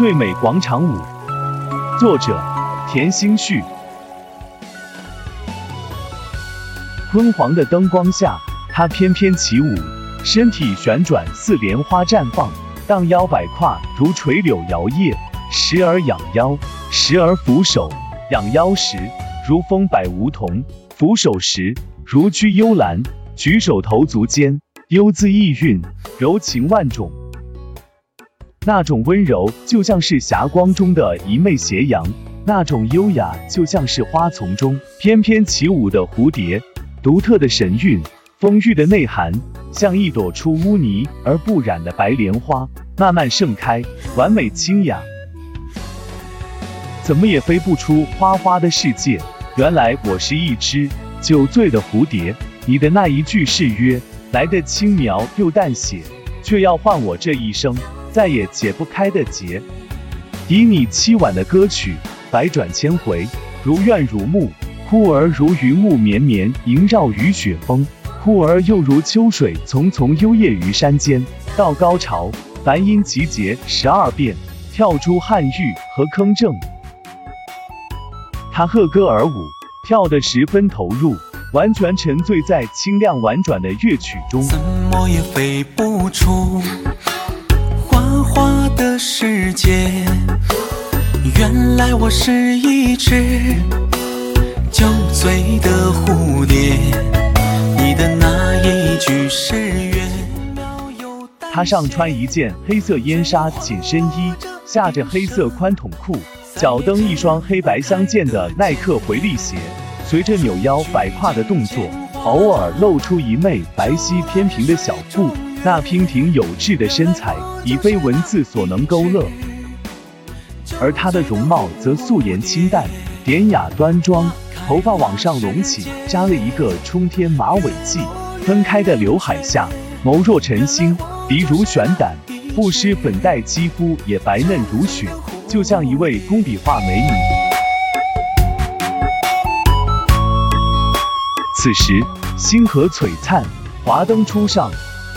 最美广场舞，作者田心旭。昏黄的灯光下，她翩翩起舞，身体旋转似莲花绽放，荡腰摆胯如垂柳摇曳，时而仰腰，时而俯首。仰腰时如风摆梧桐，俯首时如居幽兰。举手投足间，幽姿意韵，柔情万种。那种温柔，就像是霞光中的一媚斜阳；那种优雅，就像是花丛中翩翩起舞的蝴蝶。独特的神韵，丰腴的内涵，像一朵出污泥而不染的白莲花，慢慢盛开，完美清雅。怎么也飞不出花花的世界。原来我是一只酒醉的蝴蝶。你的那一句誓约，来的轻描又淡写，却要换我这一生再也解不开的结。以你凄婉的歌曲，百转千回，如怨如慕，忽而如云雾绵绵萦绕于雪峰，忽而又如秋水淙淙幽咽于山间。到高潮，梵音集结十二变，跳出汉玉和铿正。他和歌而舞，跳得十分投入。完全沉醉在清亮婉转的乐曲中，怎么也飞不出世界。原来我是一只酒醉的蝴蝶。你的那一句誓约，他上穿一件黑色烟纱紧身衣，下着黑色宽筒裤，脚蹬一双黑白相间的耐克回力鞋。随着扭腰摆胯的动作，偶尔露出一枚白皙偏平的小腹，那娉婷有致的身材已非文字所能勾勒。而她的容貌则素颜清淡，典雅端庄，头发往上隆起，扎了一个冲天马尾髻，分开的刘海下，眸若晨星，鼻如悬胆，不施粉黛，肌肤也白嫩如雪，就像一位工笔画美女。此时，星河璀璨，华灯初上。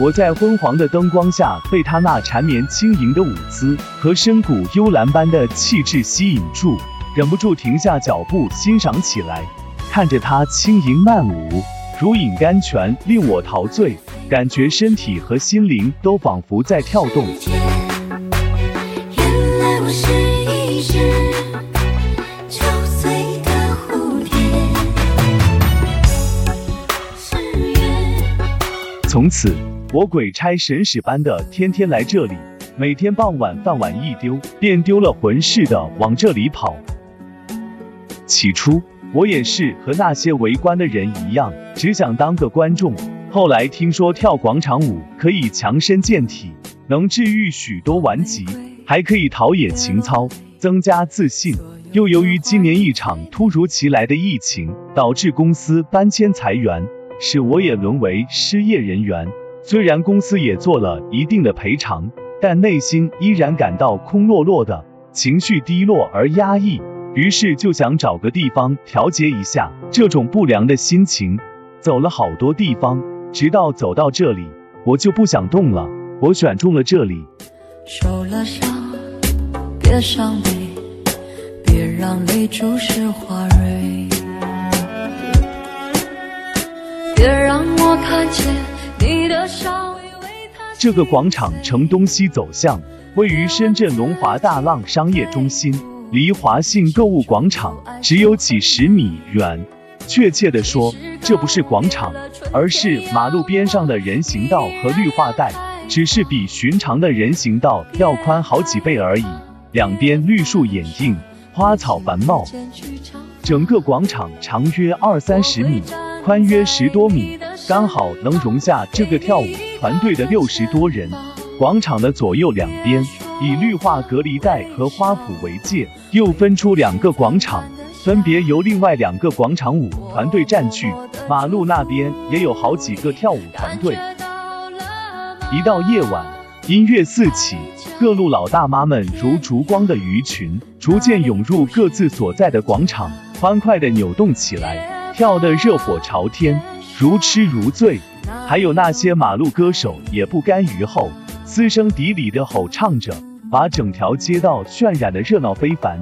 我在昏黄的灯光下，被她那缠绵轻盈的舞姿和深谷幽兰般的气质吸引住，忍不住停下脚步欣赏起来。看着她轻盈慢舞，如饮甘泉，令我陶醉，感觉身体和心灵都仿佛在跳动。原来我是一只。从此，我鬼差神使般的天天来这里，每天傍晚饭碗一丢，便丢了魂似的往这里跑。起初，我也是和那些围观的人一样，只想当个观众。后来听说跳广场舞可以强身健体，能治愈许多顽疾，还可以陶冶情操，增加自信。又由于今年一场突如其来的疫情，导致公司搬迁裁员。使我也沦为失业人员。虽然公司也做了一定的赔偿，但内心依然感到空落落的，情绪低落而压抑。于是就想找个地方调节一下这种不良的心情。走了好多地方，直到走到这里，我就不想动了。我选中了这里。受了伤，别伤悲，别让泪注湿花蕊。别让我看见这个广场呈东西走向，位于深圳龙华大浪商业中心，离华信购物广场只有几十米远。确切的说，这不是广场，而是马路边上的人行道和绿化带，只是比寻常的人行道要宽好几倍而已。两边绿树掩映，花草繁茂，整个广场长约二三十米。宽约十多米，刚好能容下这个跳舞团队的六十多人。广场的左右两边以绿化隔离带和花圃为界，又分出两个广场，分别由另外两个广场舞团队占据。马路那边也有好几个跳舞团队。一到夜晚，音乐四起，各路老大妈们如烛光的鱼群，逐渐涌入各自所在的广场，欢快地扭动起来。跳得热火朝天，如痴如醉，还有那些马路歌手也不甘于后，嘶声底里的吼唱着，把整条街道渲染的热闹非凡。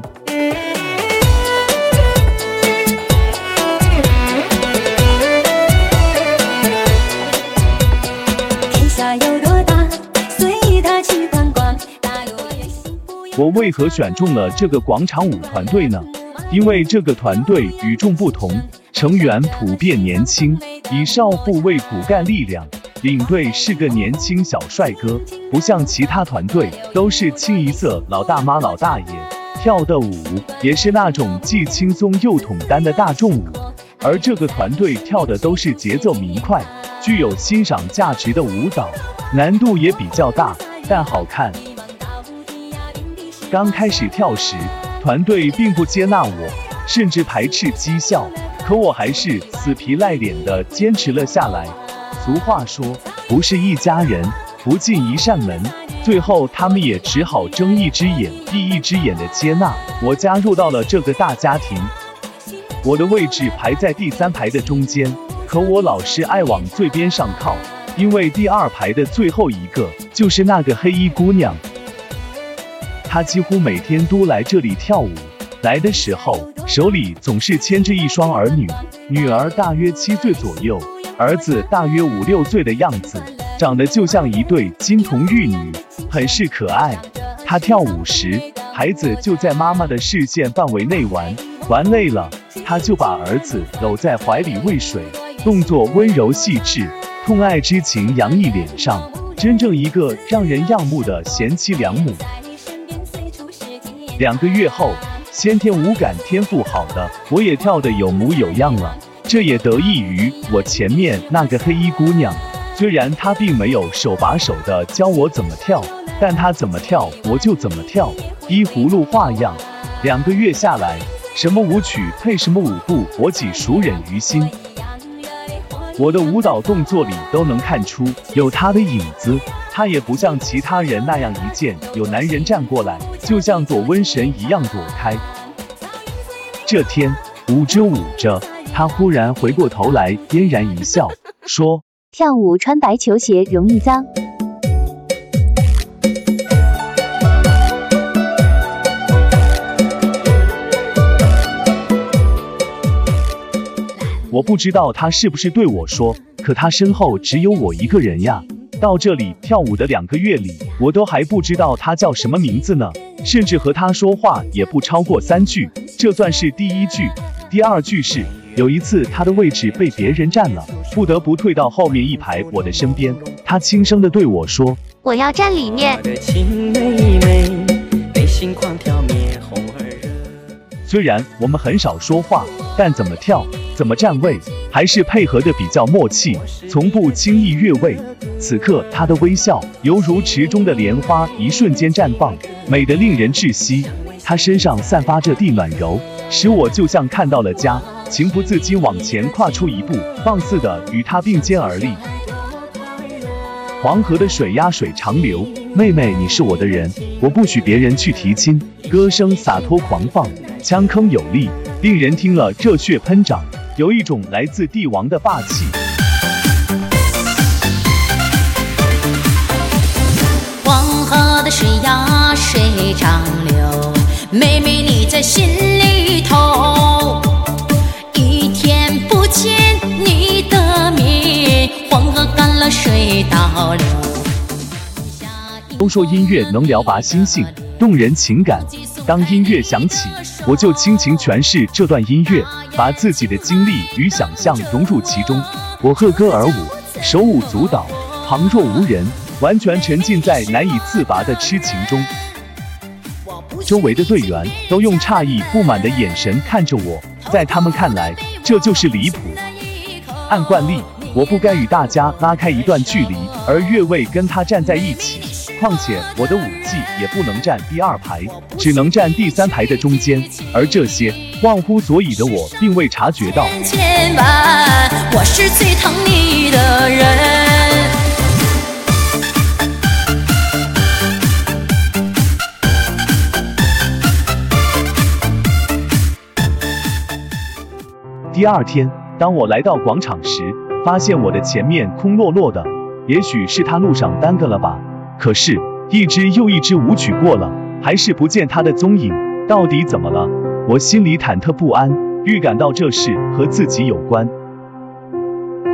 我为何选中了这个广场舞团队呢？因为这个团队与众不同，成员普遍年轻，以少妇为骨干力量，领队是个年轻小帅哥，不像其他团队都是清一色老大妈老大爷，跳的舞也是那种既轻松又统单的大众舞，而这个团队跳的都是节奏明快、具有欣赏价值的舞蹈，难度也比较大，但好看。刚开始跳时，团队并不接纳我，甚至排斥讥笑，可我还是死皮赖脸的坚持了下来。俗话说，不是一家人，不进一扇门。最后，他们也只好睁一只眼闭一只眼的接纳我加入到了这个大家庭。我的位置排在第三排的中间，可我老是爱往最边上靠，因为第二排的最后一个就是那个黑衣姑娘。她几乎每天都来这里跳舞，来的时候手里总是牵着一双儿女，女儿大约七岁左右，儿子大约五六岁的样子，长得就像一对金童玉女，很是可爱。她跳舞时，孩子就在妈妈的视线范围内玩，玩累了，她就把儿子搂在怀里喂水，动作温柔细致，痛爱之情洋溢脸上，真正一个让人仰慕的贤妻良母。两个月后，先天舞感天赋好的我也跳得有模有样了，这也得益于我前面那个黑衣姑娘。虽然她并没有手把手的教我怎么跳，但她怎么跳我就怎么跳，依葫芦画样。两个月下来，什么舞曲配什么舞步，我几熟稔于心。我的舞蹈动作里都能看出有她的影子，她也不像其他人那样一见有男人站过来，就像躲瘟神一样躲开。这天舞着舞着，他忽然回过头来，嫣然一笑，说跳舞穿白球鞋容易脏。我不知道他是不是对我说，可他身后只有我一个人呀。到这里跳舞的两个月里，我都还不知道他叫什么名字呢，甚至和他说话也不超过三句，这算是第一句。第二句是有一次他的位置被别人占了，不得不退到后面一排我的身边，他轻声的对我说，我要站里面我。的亲妹妹，内心狂跳灭红儿热。虽然我们很少说话，但怎么跳，怎么站位，还是配合的比较默契，从不轻易越位。此刻他的微笑犹如池中的莲花，一瞬间绽放，美得令人窒息。他身上散发着地暖柔，使我就像看到了家，情不自禁往前跨出一步，放肆的与他并肩而立。黄河的水呀水长流，妹妹你是我的人，我不许别人去提亲。歌声洒脱狂放，枪铿有力，令人听了热血喷涨，有一种来自帝王的霸气。黄河的水呀水长流，妹妹你在心里头。一天不见你的面，黄河干了水倒流。都说音乐能撩拔心性，动人情感。当音乐响起，我就倾情诠释这段音乐，把自己的经历与想象融入其中。我和歌而舞，手舞足蹈，旁若无人，完全沉浸在难以自拔的痴情中。周围的队员都用诧异、不满的眼神看着我，在他们看来，这就是离谱。按惯例，我不该与大家拉开一段距离，而越位跟他站在一起。况且我的舞技也不能站第二排，只能站第三排的中间。而这些忘乎所以的我，并未察觉到。千万，我是最疼你的人。第二天，当我来到广场时，发现我的前面空落落的，也许是他路上耽搁了吧。可是一支又一支舞曲过了，还是不见他的踪影，到底怎么了？我心里忐忑不安，预感到这事和自己有关。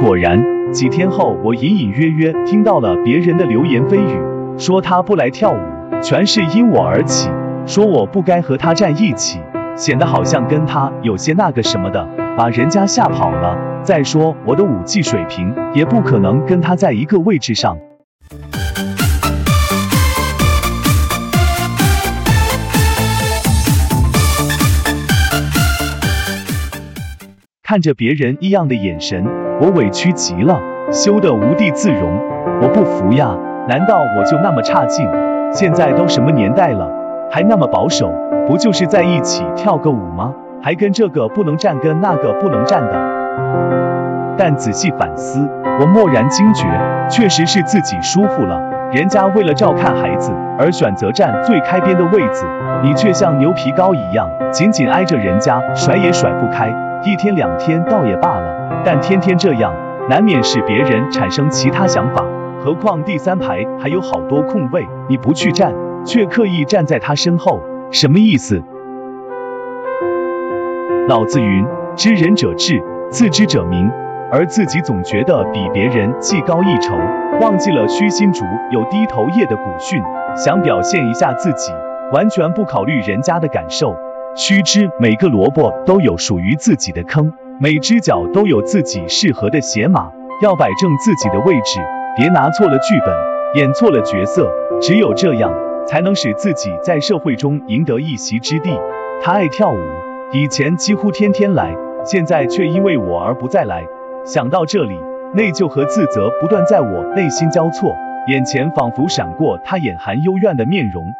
果然，几天后，我隐隐约约听到了别人的流言蜚语，说他不来跳舞，全是因我而起，说我不该和他站一起，显得好像跟他有些那个什么的，把人家吓跑了。再说我的舞技水平也不可能跟他在一个位置上。看着别人异样的眼神，我委屈极了，羞得无地自容。我不服呀，难道我就那么差劲？现在都什么年代了，还那么保守？不就是在一起跳个舞吗？还跟这个不能站，跟那个不能站的？但仔细反思，我蓦然惊觉，确实是自己疏忽了。人家为了照看孩子而选择站最开边的位子，你却像牛皮膏一样紧紧挨着人家，甩也甩不开。一天两天倒也罢了，但天天这样，难免使别人产生其他想法。何况第三排还有好多空位，你不去站，却刻意站在他身后，什么意思？老子云：知人者智，自知者明。而自己总觉得比别人技高一筹，忘记了虚心竹有低头叶的古训，想表现一下自己，完全不考虑人家的感受。须知每个萝卜都有属于自己的坑，每只脚都有自己适合的鞋码，要摆正自己的位置，别拿错了剧本，演错了角色。只有这样，才能使自己在社会中赢得一席之地。他爱跳舞，以前几乎天天来，现在却因为我而不再来。想到这里，内疚和自责不断在我内心交错，眼前仿佛闪过他眼含幽怨的面容。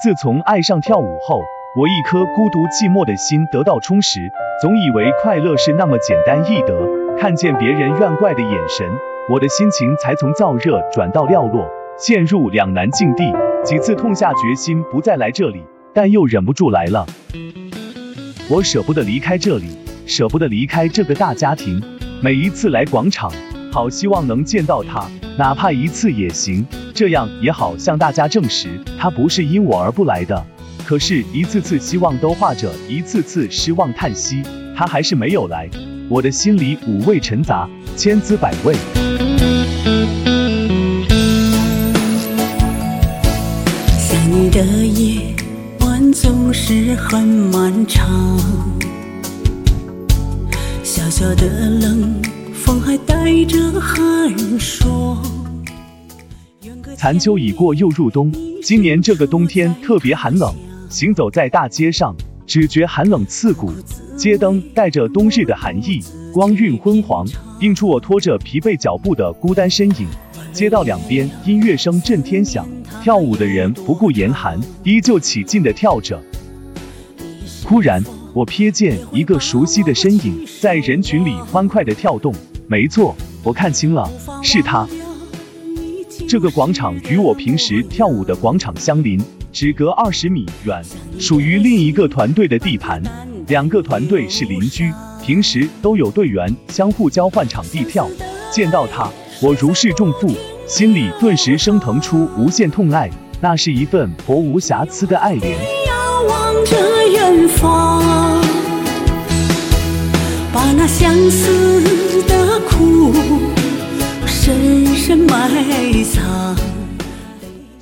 自从爱上跳舞后，我一颗孤独寂寞的心得到充实，总以为快乐是那么简单易得。看见别人怨怪的眼神，我的心情才从燥热转到寥落，陷入两难境地。几次痛下决心不再来这里，但又忍不住来了。我舍不得离开这里，舍不得离开这个大家庭。每一次来广场，好希望能见到他，哪怕一次也行，这样也好向大家证实他不是因我而不来的。可是，一次次希望都化着一次次失望叹息，他还是没有来。我的心里五味陈杂，千滋百味。想你的夜晚总是很漫长，小小的冷风还带着寒霜。残秋已过，又入冬。今年这个冬天特别寒冷。行走在大街上，只觉寒冷刺骨。街灯带着冬日的寒意，光晕昏黄，映出我拖着疲惫脚步的孤单身影。街道两边音乐声震天响，跳舞的人不顾严寒，依旧起劲地跳着。忽然，我瞥见一个熟悉的身影在人群里欢快地跳动。没错，我看清了，是他。这个广场与我平时跳舞的广场相邻。只隔二十米远，属于另一个团队的地盘。两个团队是邻居，平时都有队员相互交换场地票。见到他，我如释重负，心里顿时升腾出无限痛爱，那是一份薄无瑕疵的爱恋。遥望着远方，把那相思的苦深深埋藏。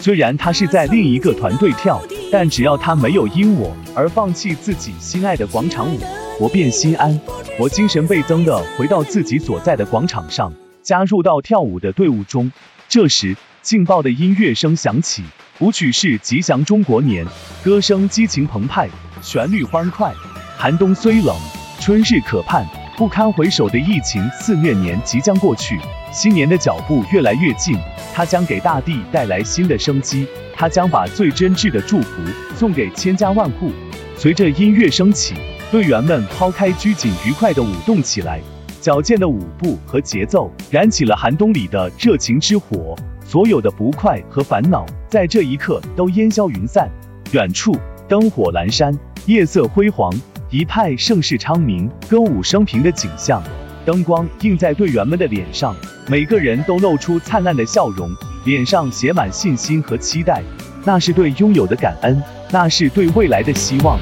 虽然他是在另一个团队跳，但只要他没有因我而放弃自己心爱的广场舞，我便心安。我精神倍增地回到自己所在的广场上，加入到跳舞的队伍中。这时，劲爆的音乐声响起，舞曲是《吉祥中国年》，歌声激情澎湃，旋律欢快。寒冬虽冷，春日可盼。不堪回首的疫情肆虐年即将过去，新年的脚步越来越近，它将给大地带来新的生机，它将把最真挚的祝福送给千家万户。随着音乐升起，队员们抛开拘谨，愉快地舞动起来，矫健的舞步和节奏燃起了寒冬里的热情之火，所有的不快和烦恼在这一刻都烟消云散。远处灯火阑珊，夜色辉煌。一派盛世昌明、歌舞升平的景象，灯光映在队员们的脸上，每个人都露出灿烂的笑容，脸上写满信心和期待。那是对拥有的感恩，那是对未来的希望。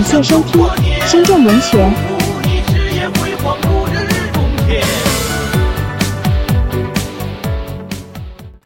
感谢收听深圳文学。